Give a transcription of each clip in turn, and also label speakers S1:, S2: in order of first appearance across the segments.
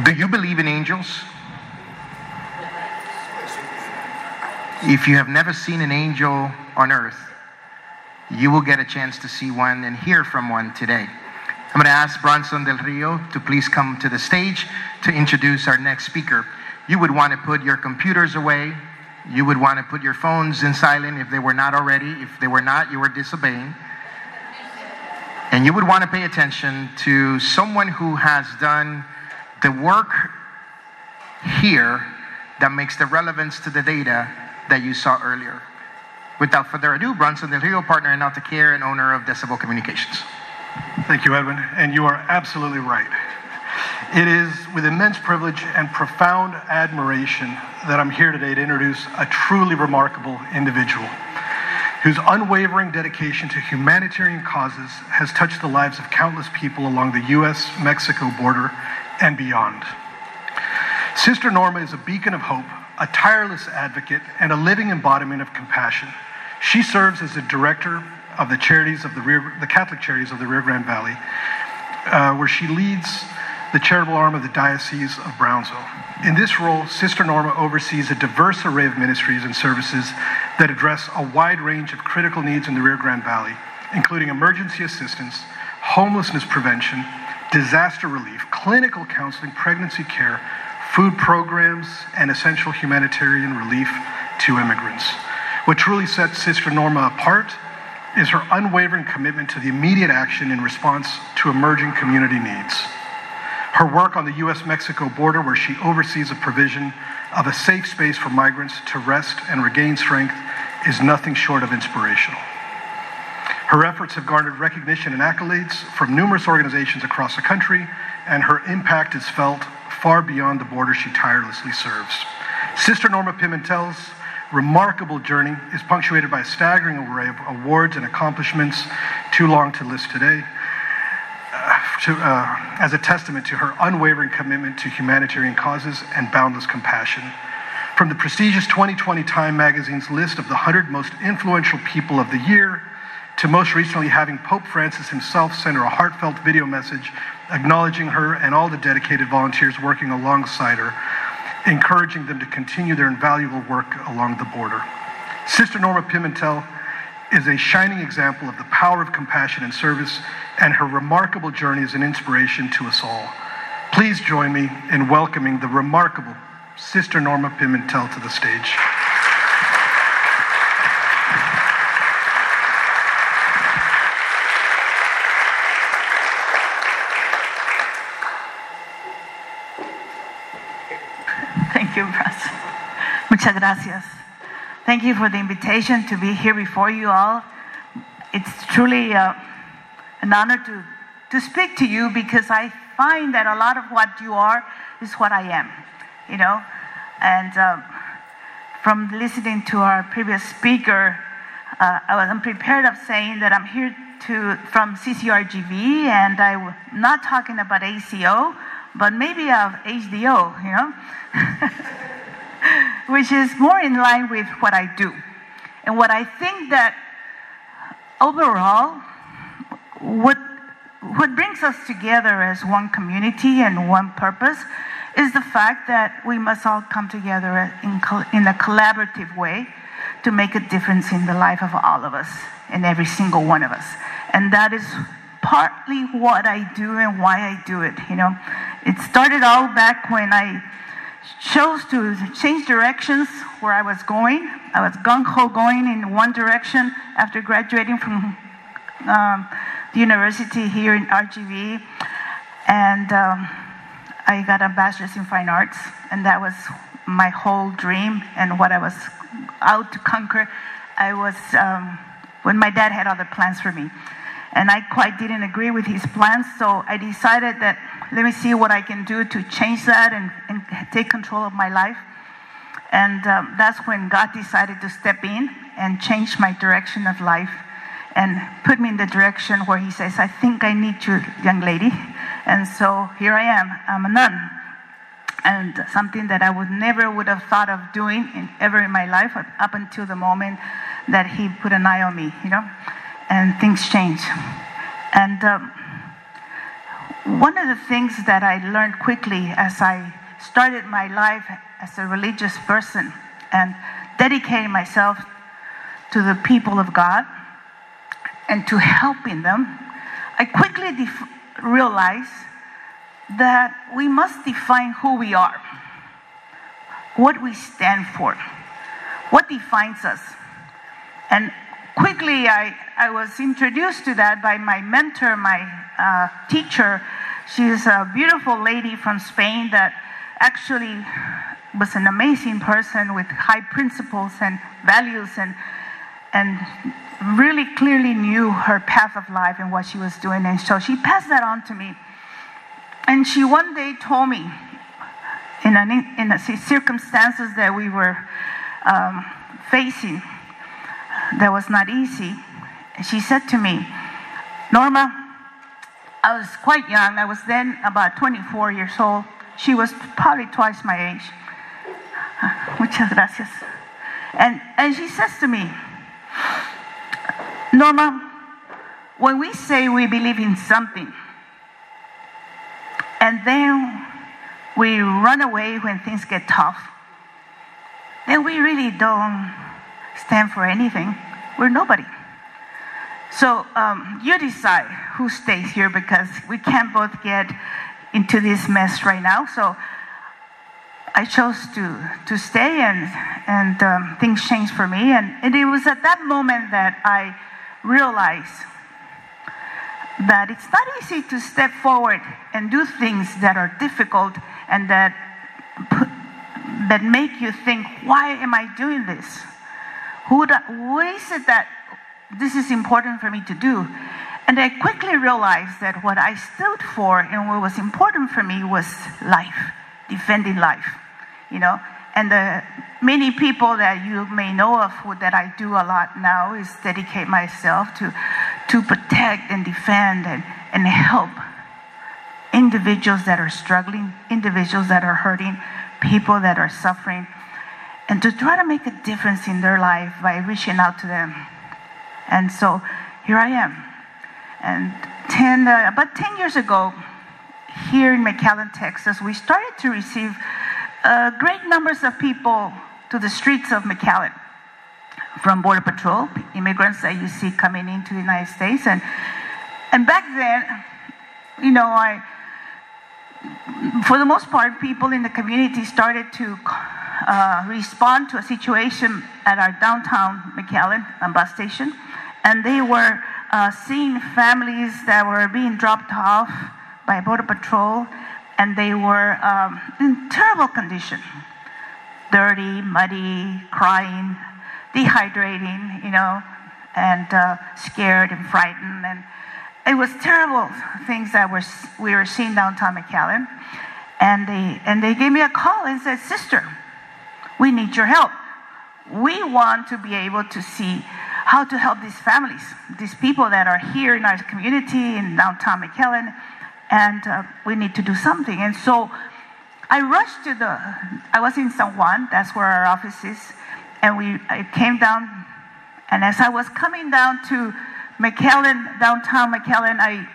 S1: Do you believe in angels? If you have never seen an angel on earth, you will get a chance to see one and hear from one today. I'm going to ask Bronson Del Rio to please come to the stage to introduce our next speaker. You would want to put your computers away. You would want to put your phones in silent if they were not already. If they were not, you were disobeying. And you would want to pay attention to someone who has done the work here that makes the relevance to the data that you saw earlier. Without further ado, Bronson Del Rio, partner in AltaCair and owner of Decibel Communications.
S2: Thank you, Edwin. And you are absolutely right. It is with immense privilege and profound admiration that I'm here today to introduce a truly remarkable individual whose unwavering dedication to humanitarian causes has touched the lives of countless people along the US Mexico border and beyond. Sister Norma is a beacon of hope, a tireless advocate, and a living embodiment of compassion. She serves as the director of the charities of the, Rio, the Catholic Charities of the Rio Grande Valley, uh, where she leads the charitable arm of the Diocese of Brownsville. In this role, Sister Norma oversees a diverse array of ministries and services that address a wide range of critical needs in the Rio Grande Valley, including emergency assistance, homelessness prevention, disaster relief, clinical counseling, pregnancy care, food programs, and essential humanitarian relief to immigrants. What truly sets Sister Norma apart is her unwavering commitment to the immediate action in response to emerging community needs. Her work on the US Mexico border, where she oversees the provision of a safe space for migrants to rest and regain strength, is nothing short of inspirational. Her efforts have garnered recognition and accolades from numerous organizations across the country, and her impact is felt far beyond the border she tirelessly serves. Sister Norma Pimentel's remarkable journey is punctuated by a staggering array of awards and accomplishments, too long to list today, uh, to, uh, as a testament to her unwavering commitment to humanitarian causes and boundless compassion. From the prestigious 2020 Time magazine's list of the 100 most influential people of the year, to most recently having Pope Francis himself send her a heartfelt video message acknowledging her and all the dedicated volunteers working alongside her encouraging them to continue their invaluable work along the border. Sister Norma Pimentel is a shining example of the power of compassion and service, and her remarkable journey is an inspiration to us all. Please join me in welcoming the remarkable Sister Norma Pimentel to the stage.
S3: Thank you, Russ. Muchas gracias. Thank you for the invitation to be here before you all. It's truly uh, an honor to, to speak to you because I find that a lot of what you are is what I am, you know. And uh, from listening to our previous speaker, uh, I was unprepared of saying that I'm here to from CCRGV, and I'm not talking about ACO, but maybe of HDO, you know, which is more in line with what I do. And what I think that overall, what, what brings us together as one community and one purpose is the fact that we must all come together in, in a collaborative way to make a difference in the life of all of us and every single one of us. And that is partly what I do and why I do it. You know, it started all back when I chose to change directions where I was going. I was gung ho going in one direction after graduating from um, the university here in RGV, and um, I got a bachelor's in fine arts, and that was my whole dream and what I was out to conquer. I was um, when my dad had other plans for me and I quite didn't agree with his plans. So I decided that let me see what I can do to change that and, and take control of my life. And um, that's when God decided to step in and change my direction of life and put me in the direction where He says, I think I need you, young lady. And so here I am. I'm a nun. And something that I would never would have thought of doing in, ever in my life up until the moment that He put an eye on me, you know and things change. And um, one of the things that I learned quickly as I started my life as a religious person and dedicating myself to the people of God and to helping them, I quickly def- realized that we must define who we are, what we stand for, what defines us. And quickly, I, I was introduced to that by my mentor, my uh, teacher. She's a beautiful lady from Spain that actually was an amazing person with high principles and values and, and really clearly knew her path of life and what she was doing. And so she passed that on to me. And she one day told me, in, an, in the circumstances that we were um, facing, that was not easy, she said to me, Norma, I was quite young. I was then about 24 years old. She was probably twice my age. Muchas gracias. And, and she says to me, Norma, when we say we believe in something, and then we run away when things get tough, then we really don't stand for anything. We're nobody. So um, you decide who stays here because we can't both get into this mess right now. So I chose to, to stay, and, and um, things changed for me. And, and it was at that moment that I realized that it's not easy to step forward and do things that are difficult and that, that make you think, why am I doing this? Who it that this is important for me to do? And I quickly realized that what I stood for and what was important for me was life, defending life you know. And the many people that you may know of that I do a lot now is dedicate myself to, to protect and defend and, and help individuals that are struggling, individuals that are hurting, people that are suffering, and to try to make a difference in their life by reaching out to them. And so here I am. And 10, uh, about 10 years ago, here in McAllen, Texas, we started to receive uh, great numbers of people to the streets of McAllen from Border Patrol, immigrants that you see coming into the United States. And, and back then, you know, I, for the most part, people in the community started to uh, respond to a situation at our downtown McAllen um, bus station. And they were uh, seeing families that were being dropped off by Border Patrol and they were um, in terrible condition dirty, muddy, crying, dehydrating, you know, and uh, scared and frightened. And it was terrible things that were, we were seeing downtown McAllen. And they, and they gave me a call and said, Sister, we need your help. We want to be able to see how to help these families, these people that are here in our community in downtown McAllen and uh, we need to do something. And so I rushed to the, I was in San Juan, that's where our office is, and we I came down, and as I was coming down to McAllen, downtown McAllen, I,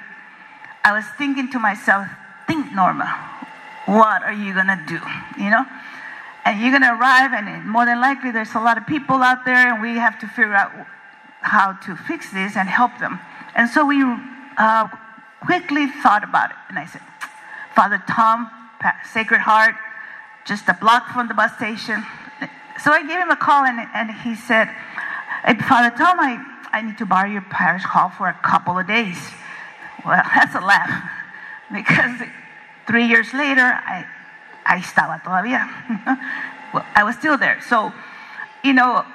S3: I was thinking to myself, think Norma, what are you gonna do, you know? And you're gonna arrive, and more than likely there's a lot of people out there, and we have to figure out how to fix this and help them. And so we uh, quickly thought about it. And I said, Father Tom, Sacred Heart, just a block from the bus station. So I gave him a call and, and he said, hey, Father Tom, I, I need to borrow your parish hall for a couple of days. Well, that's a laugh because three years later, I, I estaba todavía. well, I was still there. So, you know,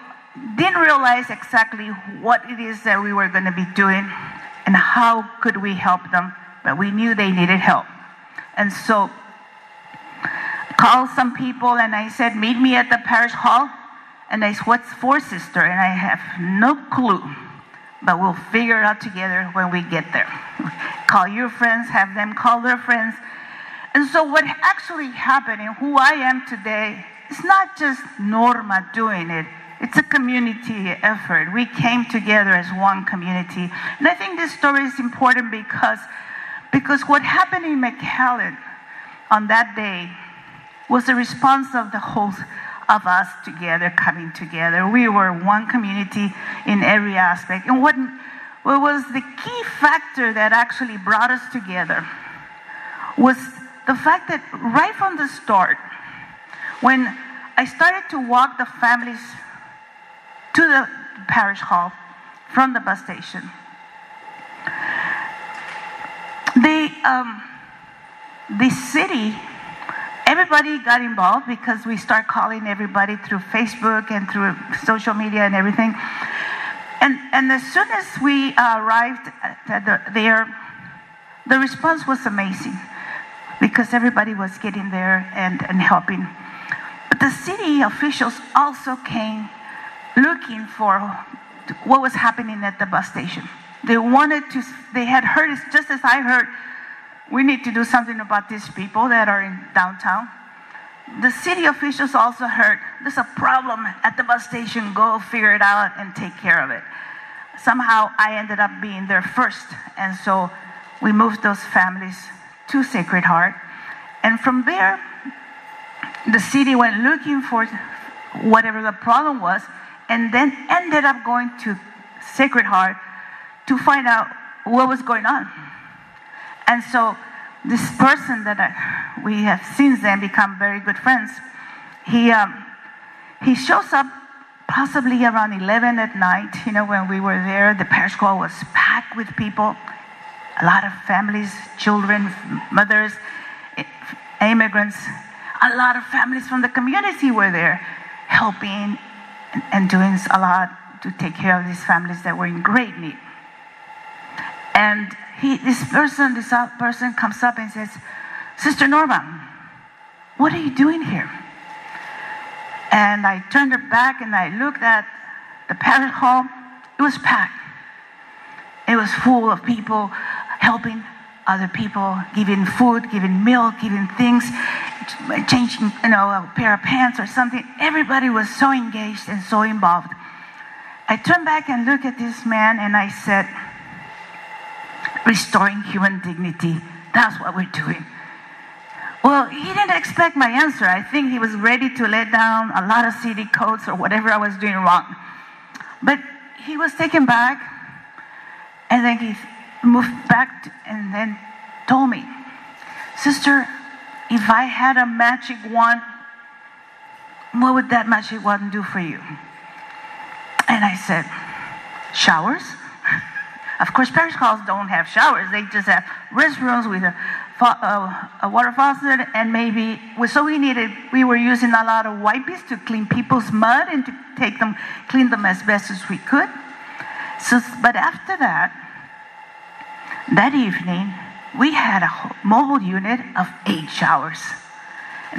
S3: didn't realize exactly what it is that we were going to be doing and how could we help them? But we knew they needed help. And so called some people and I said, meet me at the parish hall. And I said, what's for, sister? And I have no clue, but we'll figure it out together when we get there. call your friends, have them call their friends. And so what actually happened and who I am today is not just Norma doing it, it's a community effort. We came together as one community. And I think this story is important because Because what happened in McAllen on that day was the response of the whole of us together coming together. We were one community in every aspect. And what, what was the key factor that actually brought us together was the fact that right from the start, when I started to walk the families to the parish hall from the bus station, they, um, the city, everybody got involved because we start calling everybody through Facebook and through social media and everything. And, and as soon as we uh, arrived the, there, the response was amazing because everybody was getting there and, and helping. But the city officials also came looking for what was happening at the bus station. They wanted to, they had heard, just as I heard, we need to do something about these people that are in downtown. The city officials also heard there's a problem at the bus station, go figure it out and take care of it. Somehow I ended up being there first, and so we moved those families to Sacred Heart. And from there, the city went looking for whatever the problem was, and then ended up going to Sacred Heart to find out what was going on. And so this person that I, we have since then become very good friends, he, um, he shows up possibly around 11 at night, you know, when we were there. The parish hall was packed with people, a lot of families, children, mothers, immigrants, a lot of families from the community were there helping and doing a lot to take care of these families that were in great need. And he, this person, this person comes up and says, Sister Norma, what are you doing here? And I turned her back and I looked at the parish hall. It was packed. It was full of people helping other people, giving food, giving milk, giving things, changing, you know, a pair of pants or something. Everybody was so engaged and so involved. I turned back and looked at this man and I said, restoring human dignity. That's what we're doing. Well, he didn't expect my answer. I think he was ready to let down a lot of city codes or whatever I was doing wrong. But he was taken back, and then he moved back and then told me, Sister, if I had a magic wand, what would that magic wand do for you? And I said, Showers? Of course, parish halls don't have showers. They just have restrooms with a, a water faucet and maybe, so we needed, we were using a lot of wipes to clean people's mud and to take them, clean them as best as we could. So, but after that, that evening, we had a mobile unit of eight showers.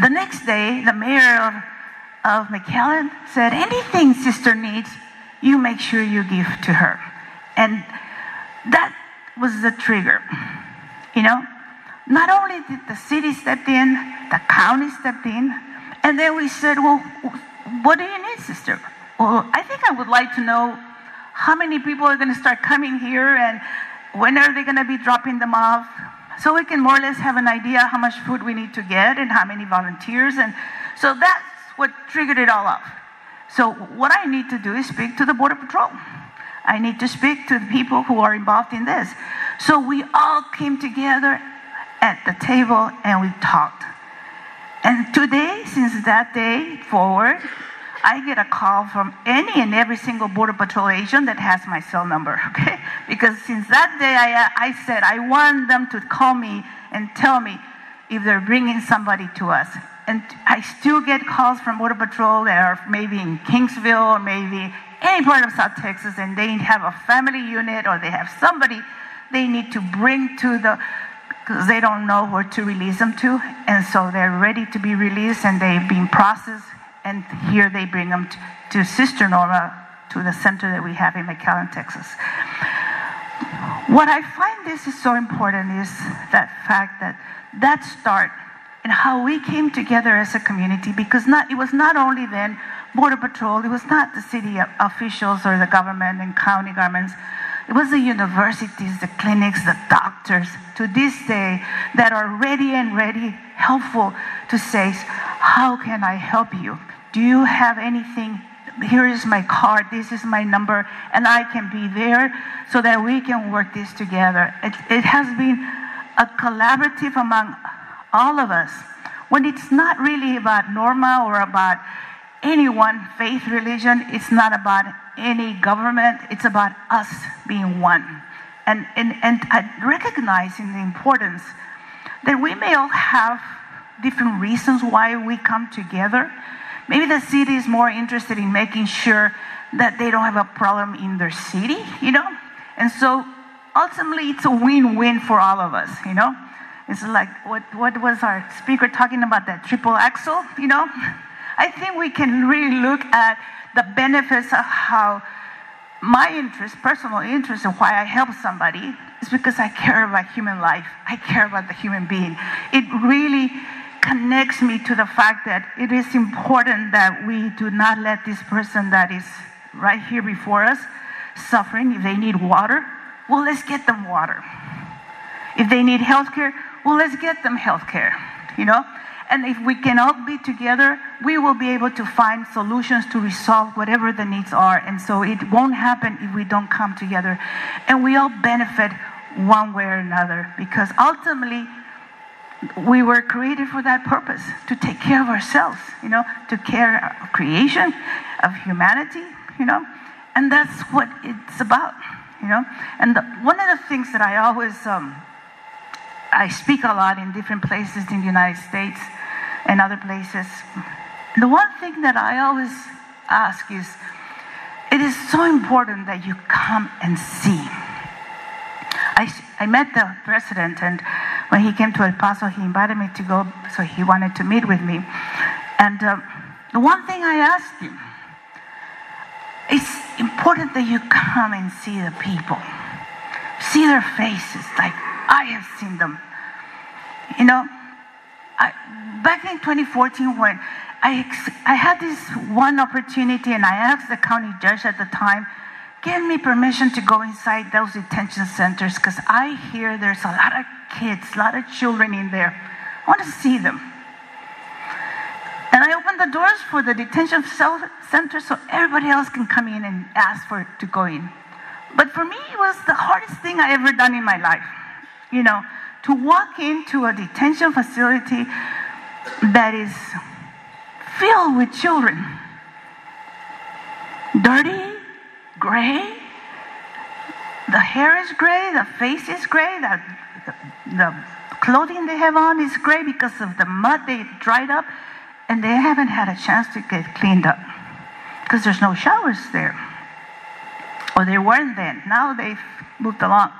S3: The next day, the mayor of, of McAllen said, anything sister needs, you make sure you give to her. And that was the trigger. You know, not only did the city step in, the county stepped in, and then we said, well, what do you need, sister? Well, I think I would like to know how many people are going to start coming here and when are they going to be dropping them off so we can more or less have an idea how much food we need to get and how many volunteers and so that's what triggered it all off so what i need to do is speak to the border patrol I need to speak to the people who are involved in this. So we all came together at the table and we talked. And today, since that day forward, I get a call from any and every single Border Patrol agent that has my cell number, okay? Because since that day, I, I said I want them to call me and tell me if they're bringing somebody to us. And I still get calls from Border Patrol that are maybe in Kingsville or maybe any part of South Texas and they have a family unit or they have somebody they need to bring to the because they don't know where to release them to and so they're ready to be released and they've been processed and here they bring them to, to sister Norma, to the center that we have in mcallen texas what i find this is so important is that fact that that start and how we came together as a community because not, it was not only then Border Patrol, it was not the city officials or the government and county governments. It was the universities, the clinics, the doctors to this day that are ready and ready, helpful to say, How can I help you? Do you have anything? Here is my card, this is my number, and I can be there so that we can work this together. It, it has been a collaborative among all of us when it's not really about Norma or about any one faith religion, it's not about any government, it's about us being one. And, and, and recognizing the importance that we may all have different reasons why we come together. Maybe the city is more interested in making sure that they don't have a problem in their city, you know? And so ultimately it's a win-win for all of us, you know? It's like what, what was our speaker talking about that triple axle, you know? I think we can really look at the benefits of how my interest, personal interest, in why I help somebody is because I care about human life. I care about the human being. It really connects me to the fact that it is important that we do not let this person that is right here before us suffering. If they need water, well, let's get them water. If they need health care, well, let's get them health care. You know? And if we can all be together, we will be able to find solutions to resolve whatever the needs are. And so it won't happen if we don't come together. And we all benefit one way or another because ultimately we were created for that purpose to take care of ourselves, you know, to care of creation, of humanity, you know. And that's what it's about, you know. And the, one of the things that I always um, I speak a lot in different places in the United States and other places. The one thing that I always ask is it is so important that you come and see. I, I met the president, and when he came to El Paso, he invited me to go, so he wanted to meet with me. And uh, the one thing I asked him, it's important that you come and see the people, see their faces, like I have seen them. You know, I, back in 2014, when I, I had this one opportunity and I asked the county judge at the time, give me permission to go inside those detention centers because I hear there's a lot of kids, a lot of children in there. I want to see them. And I opened the doors for the detention center so everybody else can come in and ask for to go in. But for me, it was the hardest thing I ever done in my life. You know, to walk into a detention facility that is filled with children. Dirty, gray, the hair is gray, the face is gray, the, the, the clothing they have on is gray because of the mud they dried up, and they haven't had a chance to get cleaned up because there's no showers there. Or they weren't then. Now they've moved along.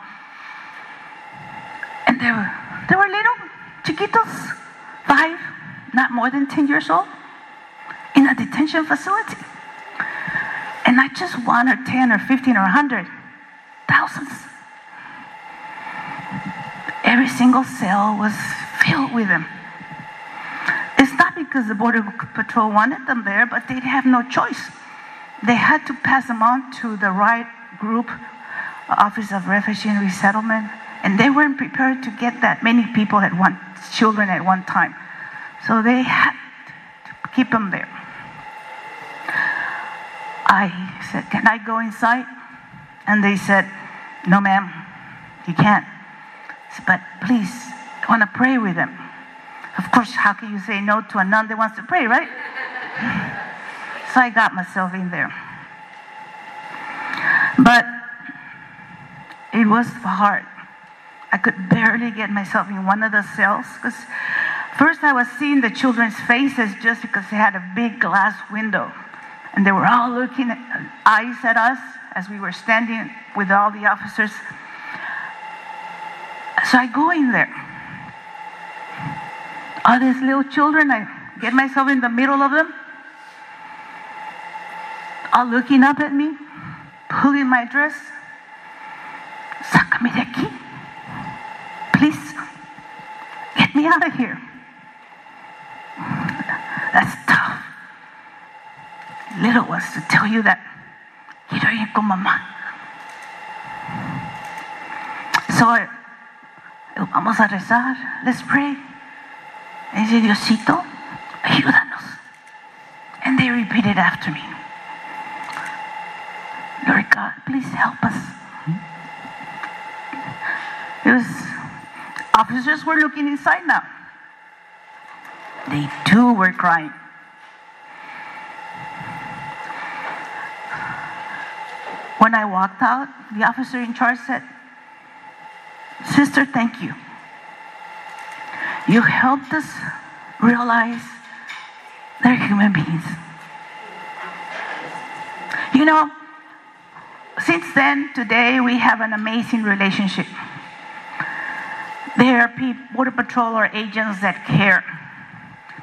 S3: And they were, they were little chiquitos, five, not more than 10 years old, in a detention facility. And not just one or 10 or 15 or a 100, thousands. Every single cell was filled with them. It's not because the Border Patrol wanted them there, but they have no choice. They had to pass them on to the right group, Office of Refugee and Resettlement, and they weren't prepared to get that many people at one, children at one time. So they had to keep them there. I said, Can I go inside? And they said, No, ma'am, you can't. Said, but please, I want to pray with them. Of course, how can you say no to a nun that wants to pray, right? so I got myself in there. But it was hard. I could barely get myself in one of the cells because first I was seeing the children's faces just because they had a big glass window. And they were all looking eyes at us as we were standing with all the officers. So I go in there. All these little children, I get myself in the middle of them, all looking up at me, pulling my dress. Sácame de aquí. Please, get me out of here. That's tough. Little ones to tell you that quiero ir go, mamá. So vamos a rezar, let's pray. And Diosito, ayúdanos. And they repeated after me. Lord God, please help us. Was, officers were looking inside now. They too were crying. When I walked out, the officer in charge said, Sister, thank you. You helped us realize they're human beings. You know, since then, today, we have an amazing relationship. There are people, Border Patrol or agents that care.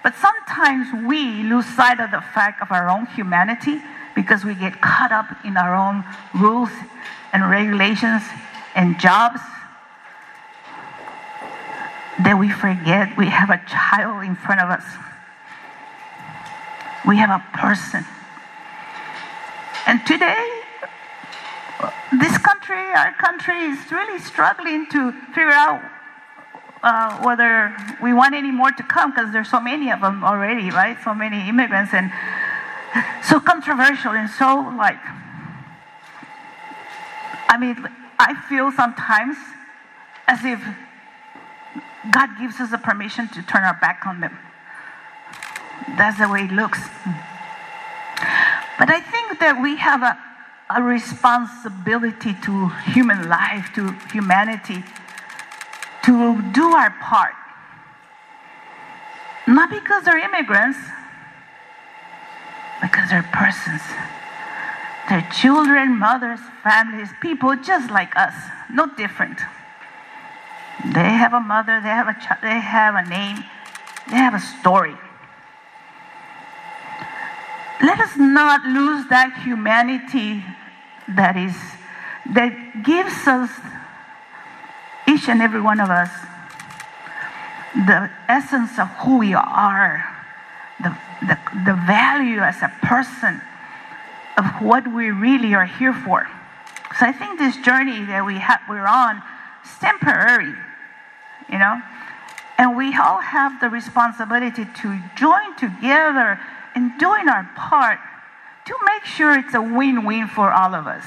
S3: But sometimes we lose sight of the fact of our own humanity because we get caught up in our own rules and regulations and jobs that we forget we have a child in front of us. We have a person. And today, this country, our country, is really struggling to figure out uh, whether we want any more to come because there's so many of them already, right? So many immigrants and so controversial and so like. I mean, I feel sometimes as if God gives us the permission to turn our back on them. That's the way it looks. But I think that we have a, a responsibility to human life, to humanity, to do our part. Not because they're immigrants, because they're persons. They're children, mothers, families, people just like us, no different. They have a mother, they have a child, they have a name, they have a story. Let us not lose that humanity that is that gives us each and every one of us the essence of who we are, the, the, the value as a person of what we really are here for. So I think this journey that we have, we're on is temporary, you know, and we all have the responsibility to join together in doing our part to make sure it's a win-win for all of us.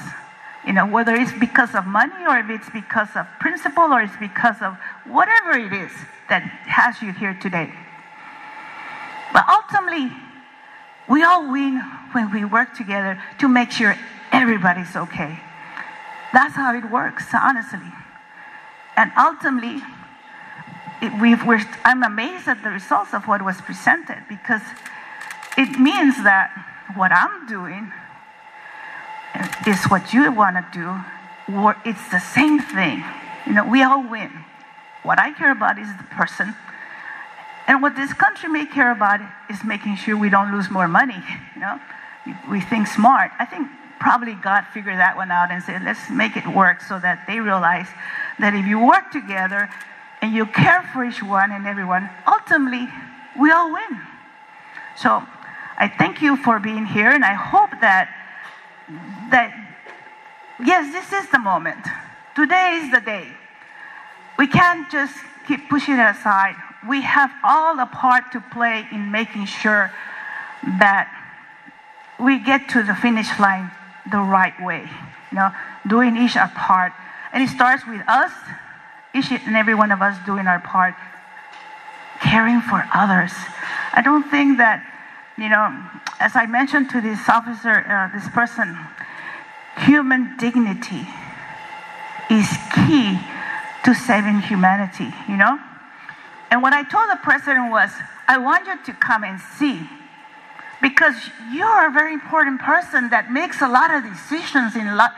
S3: You know, whether it's because of money or if it's because of principle or it's because of whatever it is that has you here today. But ultimately, we all win when we work together to make sure everybody's okay. That's how it works, honestly. And ultimately, it, I'm amazed at the results of what was presented because it means that what I'm doing is what you want to do, or it's the same thing. You know, we all win. What I care about is the person. And what this country may care about is making sure we don't lose more money. You know, we think smart. I think probably God figured that one out and said, let's make it work so that they realize that if you work together and you care for each one and everyone, ultimately we all win. So I thank you for being here, and I hope that that yes, this is the moment. Today is the day. We can't just keep pushing it aside. We have all a part to play in making sure that we get to the finish line the right way. You know, doing each our part. And it starts with us, each and every one of us doing our part, caring for others. I don't think that you know, as I mentioned to this officer, uh, this person, human dignity is key to saving humanity, you know? And what I told the president was, I want you to come and see because you're a very important person that makes a lot of decisions in life.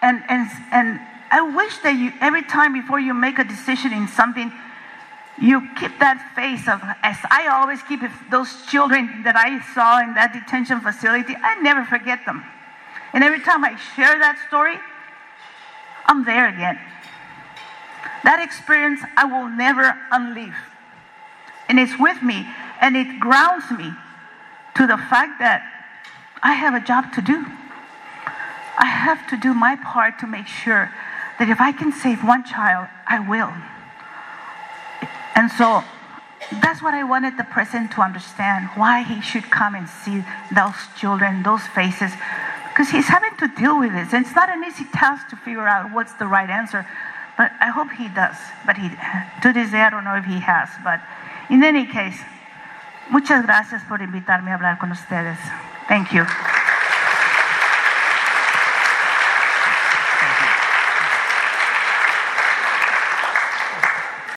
S3: and and and I wish that you every time before you make a decision in something you keep that face of, as I always keep it, those children that I saw in that detention facility, I never forget them. And every time I share that story, I'm there again. That experience I will never unleash. And it's with me, and it grounds me to the fact that I have a job to do. I have to do my part to make sure that if I can save one child, I will. And so that's what I wanted the president to understand why he should come and see those children, those faces, because he's having to deal with this. And it's not an easy task to figure out what's the right answer, but I hope he does. But he, to this day, I don't know if he has. But in any case, muchas gracias por invitarme a hablar con ustedes. Thank you.